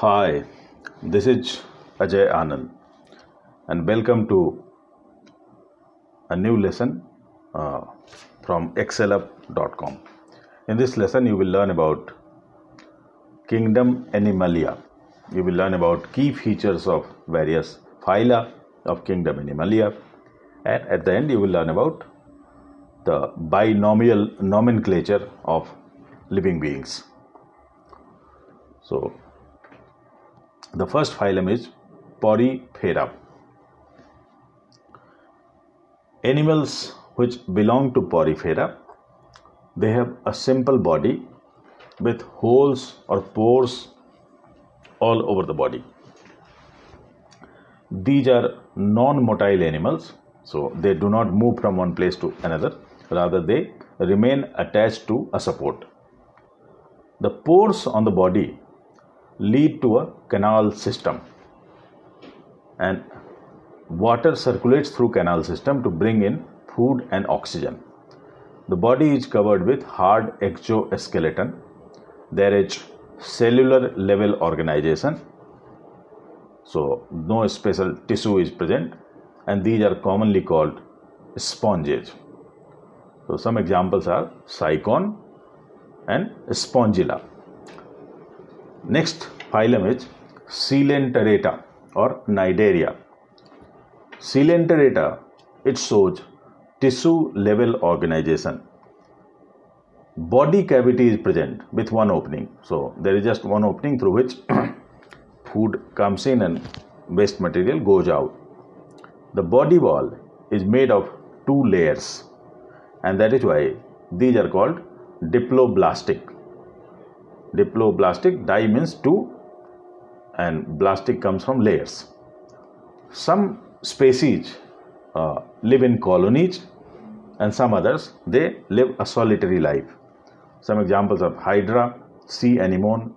Hi, this is Ajay Anand, and welcome to a new lesson uh, from excellup.com. In this lesson, you will learn about kingdom Animalia. You will learn about key features of various phyla of kingdom Animalia, and at the end, you will learn about the binomial nomenclature of living beings. So, the first phylum is Porifera. Animals which belong to Porifera, they have a simple body with holes or pores all over the body. These are non-motile animals, so they do not move from one place to another. Rather, they remain attached to a support. The pores on the body lead to a canal system. And water circulates through canal system to bring in food and oxygen. The body is covered with hard exoskeleton. There is cellular level organization. So no special tissue is present. And these are commonly called sponges. So some examples are sycon and spongilla Next phylum is Coelenterata or Cnidaria. Coelenterata, it shows tissue level organization. Body cavity is present with one opening. So there is just one opening through which food comes in and waste material goes out. The body wall is made of two layers and that is why these are called diploblastic diploblastic di means two and blastic comes from layers. Some species uh, live in colonies and some others they live a solitary life. Some examples of hydra sea anemone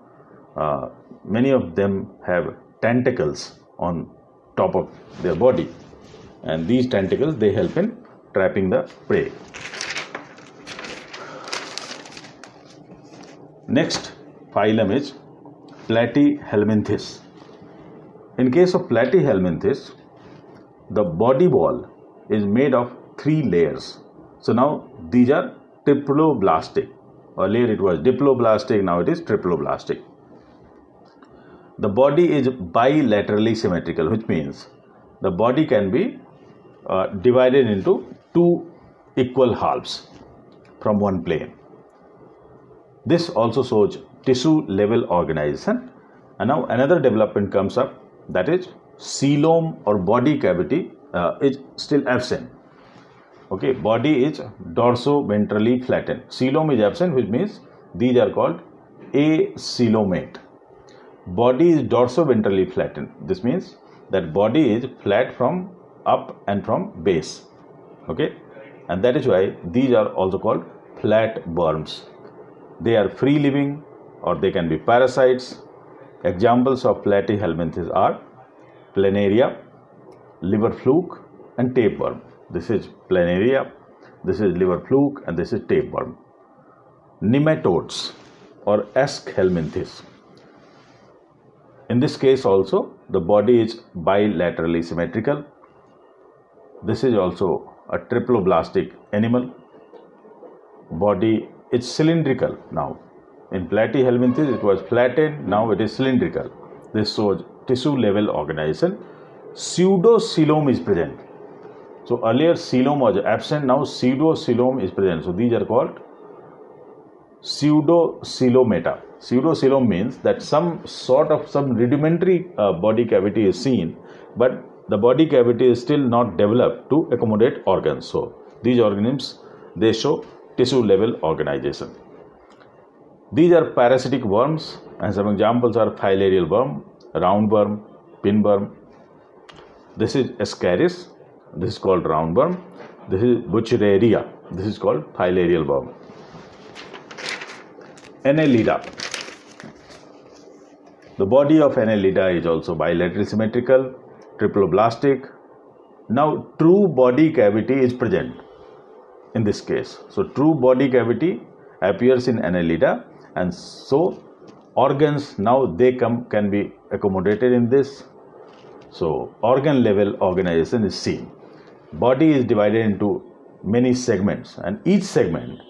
uh, many of them have tentacles on top of their body. And these tentacles they help in trapping the prey. Next phylum is Platyhelminthes. In case of Platyhelminthes, the body wall is made of three layers. So now these are triploblastic. Earlier it was diploblastic, now it is triploblastic. The body is bilaterally symmetrical, which means the body can be uh, divided into two equal halves from one plane. This also shows tissue level organization. And now another development comes up that is coelom or body cavity uh, is still absent. Okay body is dorsoventrally flattened. Coelom is absent which means these are called acoelomate body is dorsoventrally flattened. This means that body is flat from up and from base. Okay and that is why these are also called flat worms they are free living or they can be parasites. Examples of platyhelminthes are planaria, liver fluke, and tapeworm. This is planaria, this is liver fluke, and this is tapeworm. Nematodes or aschelminthes. In this case also, the body is bilaterally symmetrical. This is also a triploblastic animal. Body is cylindrical now in platyhelminthes, it was flattened, now it is cylindrical. This shows tissue level organization. Pseudocoelom is present. So earlier coelom was absent, now pseudocoelom is present. So these are called pseudocoelomata. Pseudocoelom means that some sort of some rudimentary uh, body cavity is seen, but the body cavity is still not developed to accommodate organs. So these organisms they show tissue level organization. These are parasitic worms, and some examples are filarial worm, roundworm, pinworm. This is Ascaris. This is called roundworm. This is Wuchereria. This is called filarial worm. Annelida. The body of Annelida is also bilateral symmetrical, triploblastic. Now, true body cavity is present in this case. So, true body cavity appears in Annelida and so organs now they come can be accommodated in this. So organ level organization is seen. Body is divided into many segments and each segment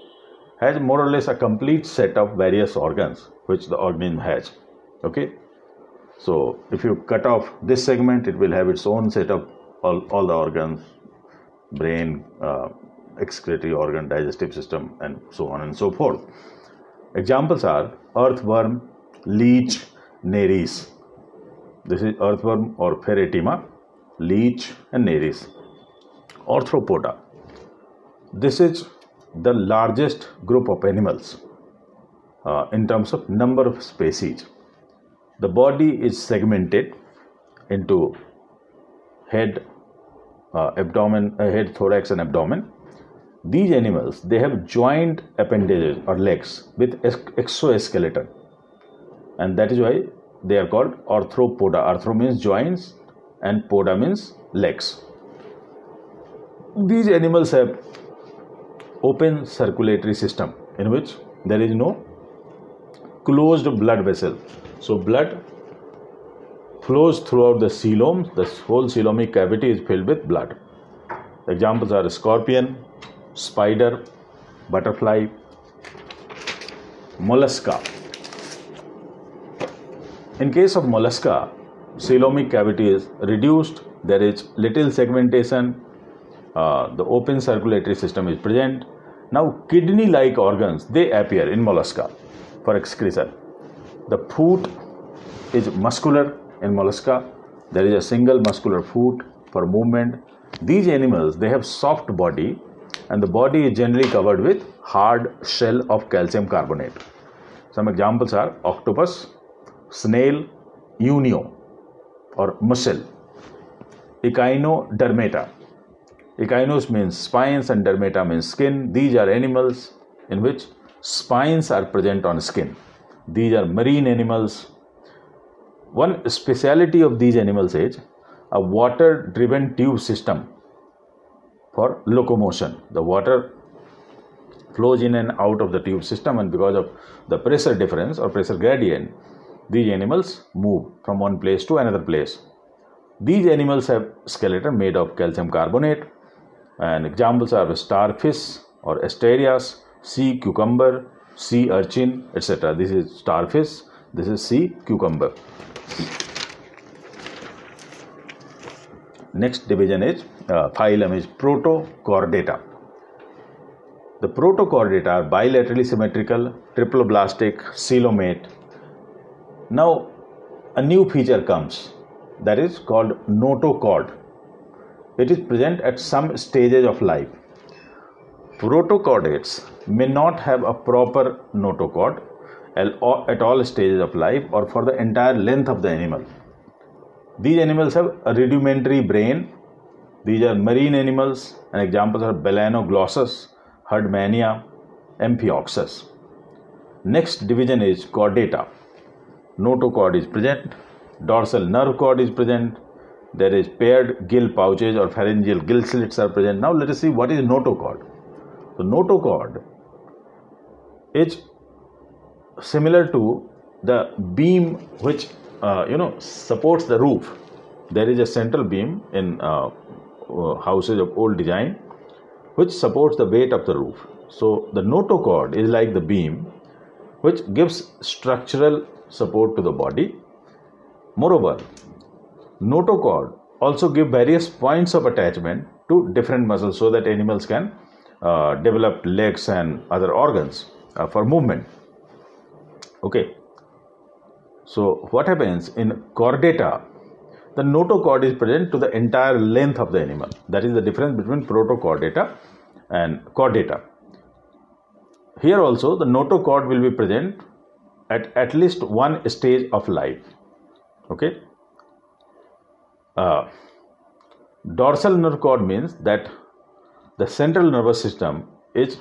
has more or less a complete set of various organs which the organism has okay? So if you cut off this segment it will have its own set of all, all the organs brain uh, excretory organ digestive system and so on and so forth examples are earthworm leech nereis this is earthworm or pheretima leech and nereis arthropoda this is the largest group of animals uh, in terms of number of species. The body is segmented into head uh, abdomen uh, head thorax and abdomen these animals they have joint appendages or legs with exoskeleton. And that is why they are called arthropoda. Arthro means joints and poda means legs. These animals have open circulatory system in which there is no closed blood vessel. So blood flows throughout the coelom the whole coelomic cavity is filled with blood. Examples are scorpion spider, butterfly, mollusca. In case of mollusca, coelomic cavity is reduced, there is little segmentation, uh, the open circulatory system is present. Now, kidney like organs they appear in mollusca for excretion. The foot is muscular in mollusca, there is a single muscular foot for movement. These animals they have soft body and the body is generally covered with hard shell of calcium carbonate. Some examples are octopus, snail, unio or mussel, echinodermata. Echinos means spines and dermata means skin. These are animals in which spines are present on skin. These are marine animals. One speciality of these animals is a water driven tube system for locomotion. The water flows in and out of the tube system, and because of the pressure difference or pressure gradient, these animals move from one place to another place. These animals have skeleton made of calcium carbonate, and examples are starfish or asterias, sea cucumber, sea urchin, etc. This is starfish, this is sea cucumber. Next division is uh, phylum is Protochordata. The Protochordata are bilaterally symmetrical, triploblastic, coelomate. Now, a new feature comes that is called notochord. It is present at some stages of life. Protochordates may not have a proper notochord at all stages of life or for the entire length of the animal. These animals have a rudimentary brain these are marine animals, and examples are Balanoglossus, Herdmania, Amphioxus. Next division is chordata. Notochord is present, dorsal nerve cord is present, there is paired gill pouches or pharyngeal gill slits are present. Now let us see what is notochord. The notochord is similar to the beam which uh, you know supports the roof. There is a central beam in uh, houses of old design which supports the weight of the roof. So the notochord is like the beam which gives structural support to the body. Moreover, notochord also give various points of attachment to different muscles so that animals can uh, develop legs and other organs uh, for movement. Okay. So what happens in chordata the notochord is present to the entire length of the animal. That is the difference between protochordata and chordata. Here also the notochord will be present at at least one stage of life. Okay. Uh, dorsal nerve cord means that the central nervous system is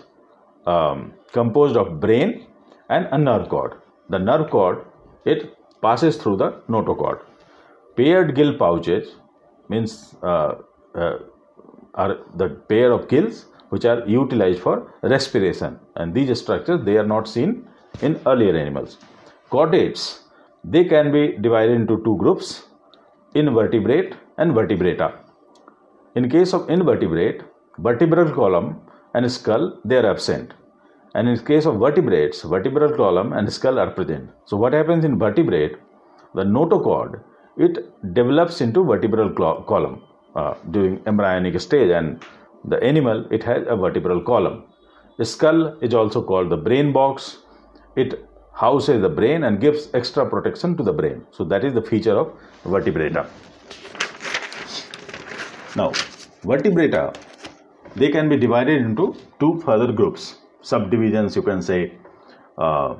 um, composed of brain and a nerve cord. The nerve cord it passes through the notochord paired gill pouches means uh, uh, are the pair of gills which are utilized for respiration and these structures they are not seen in earlier animals chordates, they can be divided into two groups invertebrate and vertebrata. In case of invertebrate, vertebral column and skull they are absent. And in case of vertebrates, vertebral column and skull are present. So what happens in vertebrate? The notochord it develops into vertebral column uh, during embryonic stage, and the animal it has a vertebral column. The skull is also called the brain box. It houses the brain and gives extra protection to the brain. So that is the feature of vertebrata. Now, vertebrata they can be divided into two further groups, subdivisions you can say. Uh,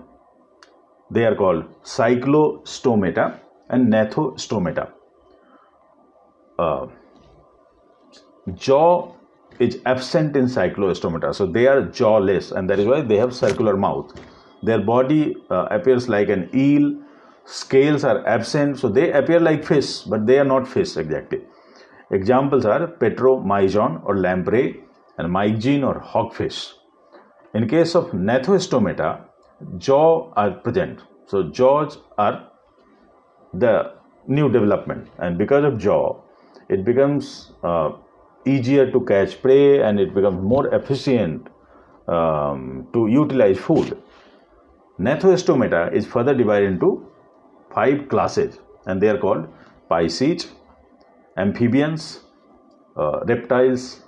they are called cyclostomata and gnathostomata. Uh, jaw is absent in cyclostomata, so they are jawless, and that is why they have circular mouth. Their body uh, appears like an eel. Scales are absent, so they appear like fish, but they are not fish exactly. Examples are petromyzon or lamprey and myxine or hagfish. In case of gnathostomata, jaw are present. So jaws are the new development, and because of jaw, it becomes uh, easier to catch prey and it becomes more efficient um, to utilize food. Gnathostomata is further divided into five classes, and they are called pisces, amphibians, uh, reptiles,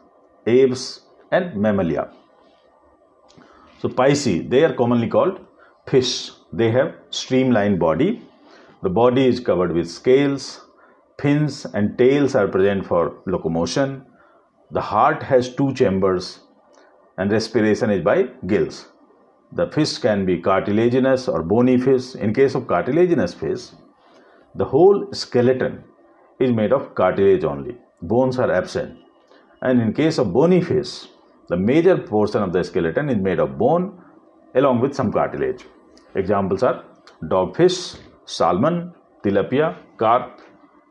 aves, and mammalia. So pisces, they are commonly called fish. They have streamlined body. The body is covered with scales. Fins and tails are present for locomotion. The heart has two chambers and respiration is by gills. The fish can be cartilaginous or bony fish. In case of cartilaginous fish, the whole skeleton is made of cartilage only. Bones are absent. And in case of bony fish, the major portion of the skeleton is made of bone along with some cartilage. Examples are dogfish, salmon, tilapia, carp.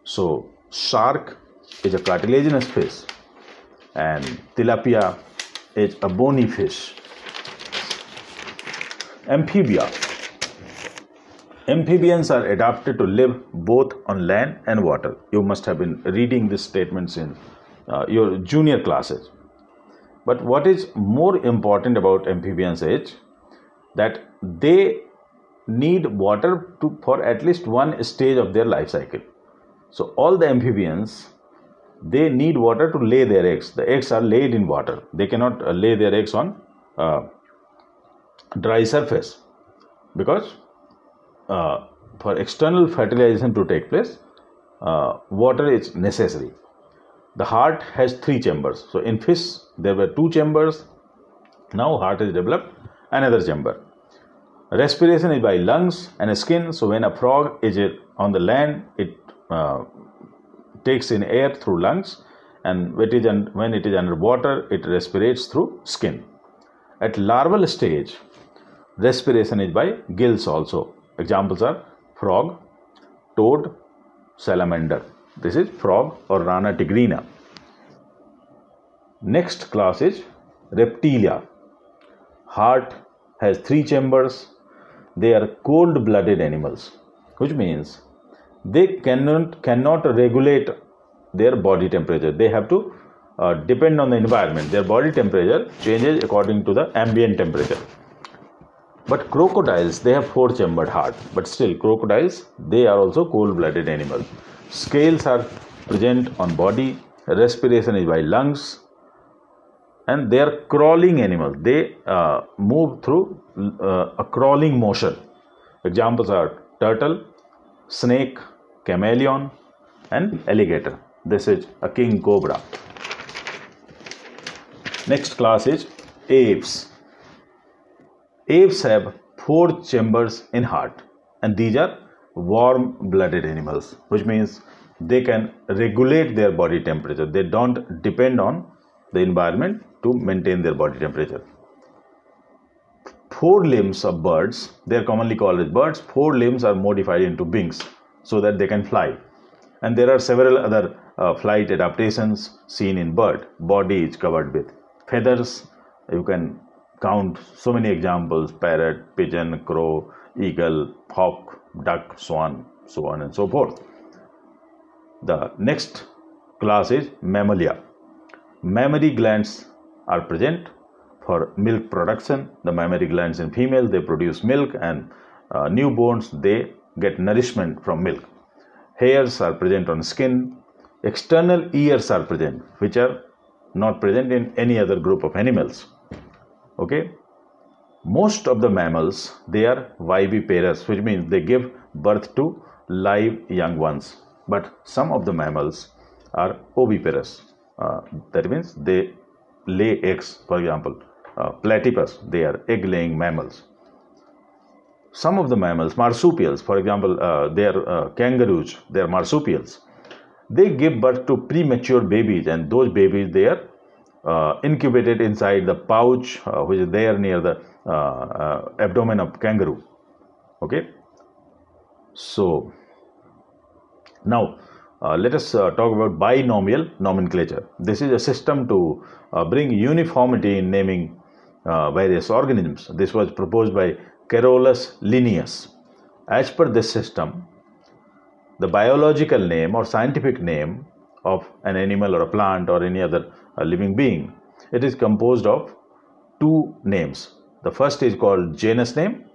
So, shark is a cartilaginous fish and tilapia is a bony fish. Amphibia. Amphibians are adapted to live both on land and water. You must have been reading these statements in uh, your junior classes. But what is more important about amphibians is that they need water to, for at least one stage of their life cycle. So all the amphibians they need water to lay their eggs. The eggs are laid in water. They cannot uh, lay their eggs on uh, dry surface because uh, for external fertilization to take place, uh, water is necessary the heart has three chambers so in fish there were two chambers now heart is developed another chamber respiration is by lungs and skin so when a frog is on the land it uh, takes in air through lungs and when it, is un- when it is underwater it respirates through skin at larval stage respiration is by gills also examples are frog toad salamander this is frog or Rana tigrina. Next class is Reptilia. Heart has three chambers. They are cold-blooded animals, which means they cannot cannot regulate their body temperature. They have to uh, depend on the environment. Their body temperature changes according to the ambient temperature. But crocodiles, they have four chambered heart. But still, crocodiles, they are also cold-blooded animals. Scales are present on body, respiration is by lungs, and they are crawling animals. They uh, move through uh, a crawling motion. Examples are turtle, snake, chameleon, and alligator. This is a king cobra. Next class is aves. Aves have four chambers in heart, and these are warm blooded animals, which means they can regulate their body temperature. They don't depend on the environment to maintain their body temperature. Four limbs of birds, they are commonly called as birds, four limbs are modified into wings so that they can fly. And there are several other uh, flight adaptations seen in bird. Body is covered with feathers. You can count so many examples parrot, pigeon, crow, eagle, hawk, duck, swan, so on and so forth. The next class is mammalia. Mammary glands are present for milk production. The mammary glands in female they produce milk and uh, newborns they get nourishment from milk. Hairs are present on skin. External ears are present, which are not present in any other group of animals. Okay. Most of the mammals they are viviparous, which means they give birth to live young ones. But some of the mammals are oviparous. Uh, that means they lay eggs. For example, uh, platypus they are egg-laying mammals some of the mammals, marsupials, for example, uh, they are uh, kangaroos, they are marsupials. They give birth to premature babies, and those babies they are uh, incubated inside the pouch uh, which is there near the uh, uh, abdomen of kangaroo. Okay. So now Uh, let us uh, talk about binomial nomenclature. This is a system to uh, bring uniformity in naming various organisms. This was proposed by Carolus Linnaeus. As per this system, the biological name or scientific name of an animal or a plant or any other uh, living being, it is composed of two names. The first is called genus name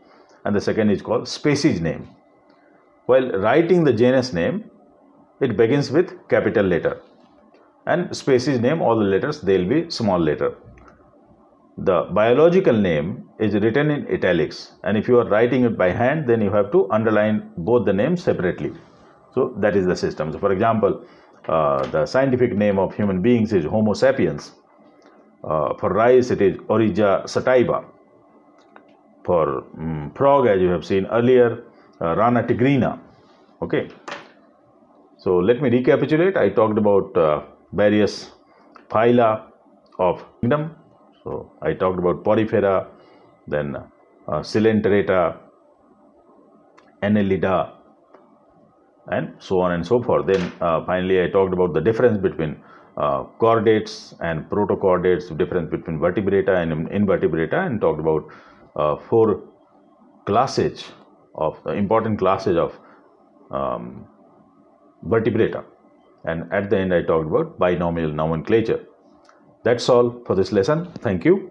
and the second is called species name. While writing the genus name, it begins with capital letter. And species name all the letters they'll be small letter. The biological name is written in italics. And if you are writing it by hand then you have to underline both the names separately. So that is the system. So for example uh, the scientific name of human beings is homo sapiens. Uh, for rice it is Oryza sativa. For um, frog as you have seen earlier uh, rana tigrina. Okay so let me recapitulate i talked about uh, various phyla of kingdom so I talked about Porifera, then uh, Coelenterata, Annelida, and so on and so forth. Then uh, finally I talked about the difference between uh, chordates and protochordates, difference between vertebrata and invertebrata, and talked about uh, four classes of uh, important classes of um, vertebrata. And at the end, I talked about binomial nomenclature. That's all for this lesson. Thank you.